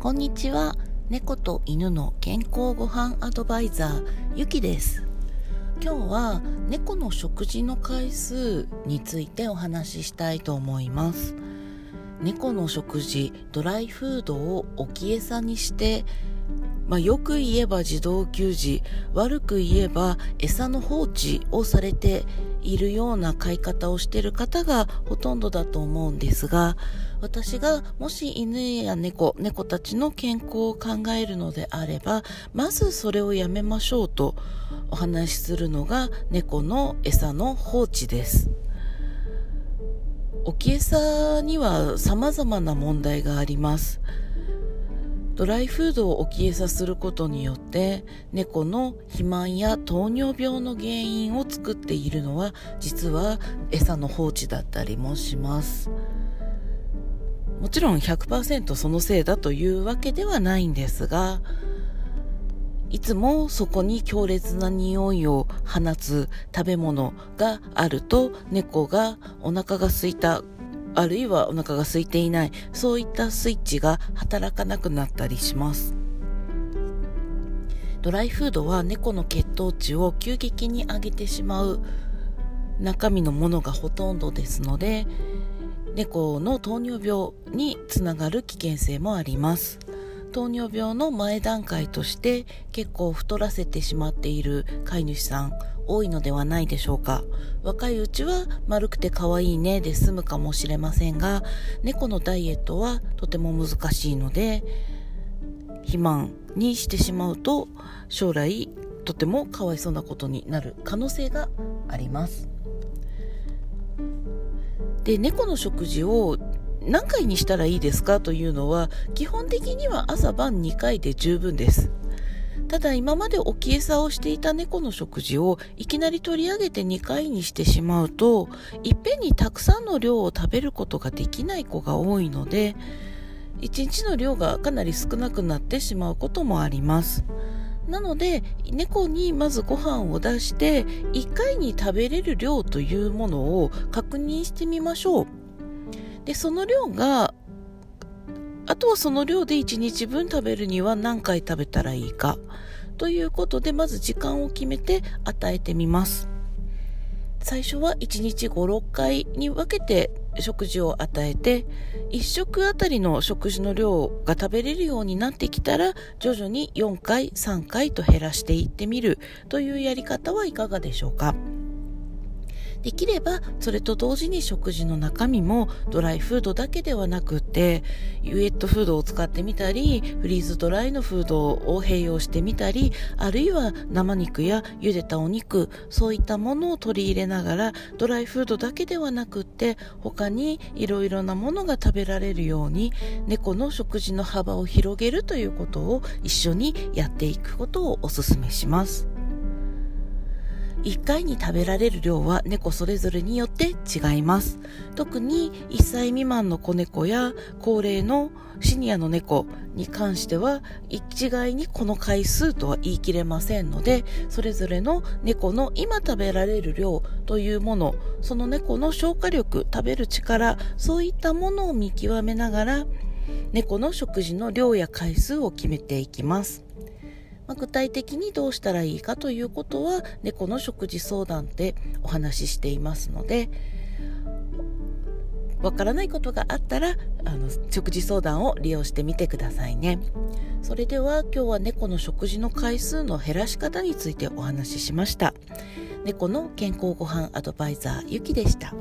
こんにちは。猫と犬の健康ご飯アドバイザーゆきです。今日は猫の食事の回数についてお話ししたいと思います。猫の食事ドライフードを置き餌にしてまあ、よく言えば自動給餌悪く言えば餌の放置をされているような飼い方をしている方がほとんどだと思うんですが私がもし犬や猫猫たちの健康を考えるのであればまずそれをやめましょうとお話しするのが猫の餌の放置です。置き餌には様々な問題があります。ドライフードを置き餌することによって猫の肥満や糖尿病の原因を作っているのは実は餌の放置だったりもします。もちろん100%そのせいだというわけではないんですがいつもそこに強烈な匂いを放つ食べ物があると猫がお腹が空いたあるいはお腹が空いていない。そういったスイッチが働かなくなったりします。ドライフードは猫の血糖値を急激に上げてしまう。中身のものがほとんどですので猫の糖尿病につながる危険性もあります。糖尿病の前段階として結構太らせてしまっている飼い主さん多いのではないでしょうか。若いうちは丸くて可愛いねで済むかもしれませんが猫のダイエットはとても難しいので肥満にしてしまうと将来とてもかわいそうなことになる可能性があります。で猫の食事を何回にしたらいいですかというのは基本的には朝晩2回で十分です。ただ今まで置き餌をしていた猫の食事をいきなり取り上げて2回にしてしまうといっぺんにたくさんの量を食べることができない子が多いので1日の量がかなり少なくなってしまうこともあります。なので猫にまずご飯を出して1回に食べれる量というものを確認してみましょう。でその量があとはその量で1日分食べるには何回食べたらいいかということでまず時間を決めて与えてみます。最初は1日56回に分けて食事を与えて1食あたりの食事の量が食べれるようになってきたら徐々に4回3回と減らしていってみるというやり方はいかがでしょうか。できればそれと同時に食事の中身もドライフードだけではなくてウェットフードを使ってみたりフリーズドライのフードを併用してみたりあるいは生肉や茹でたお肉そういったものを取り入れながらドライフードだけではなくって他にいろいろなものが食べられるように猫の食事の幅を広げるということを一緒にやっていくことをお勧めします。1回に食べられる量は猫それぞれによって違います。特に1歳未満の子猫や高齢のシニアの猫に関しては一概にこの回数とは言い切れませんのでそれぞれの猫の今食べられる量というものその猫の消化力食べる力そういったものを見極めながら猫の食事の量や回数を決めていきます。まあ、具体的にどうしたらいいかということは猫の食事相談でお話ししていますのでわからないことがあったらあの食事相談を利用してみてくださいねそれでは今日は猫の食事の回数の減らし方についてお話ししました猫の健康ごはんアドバイザーゆきでした。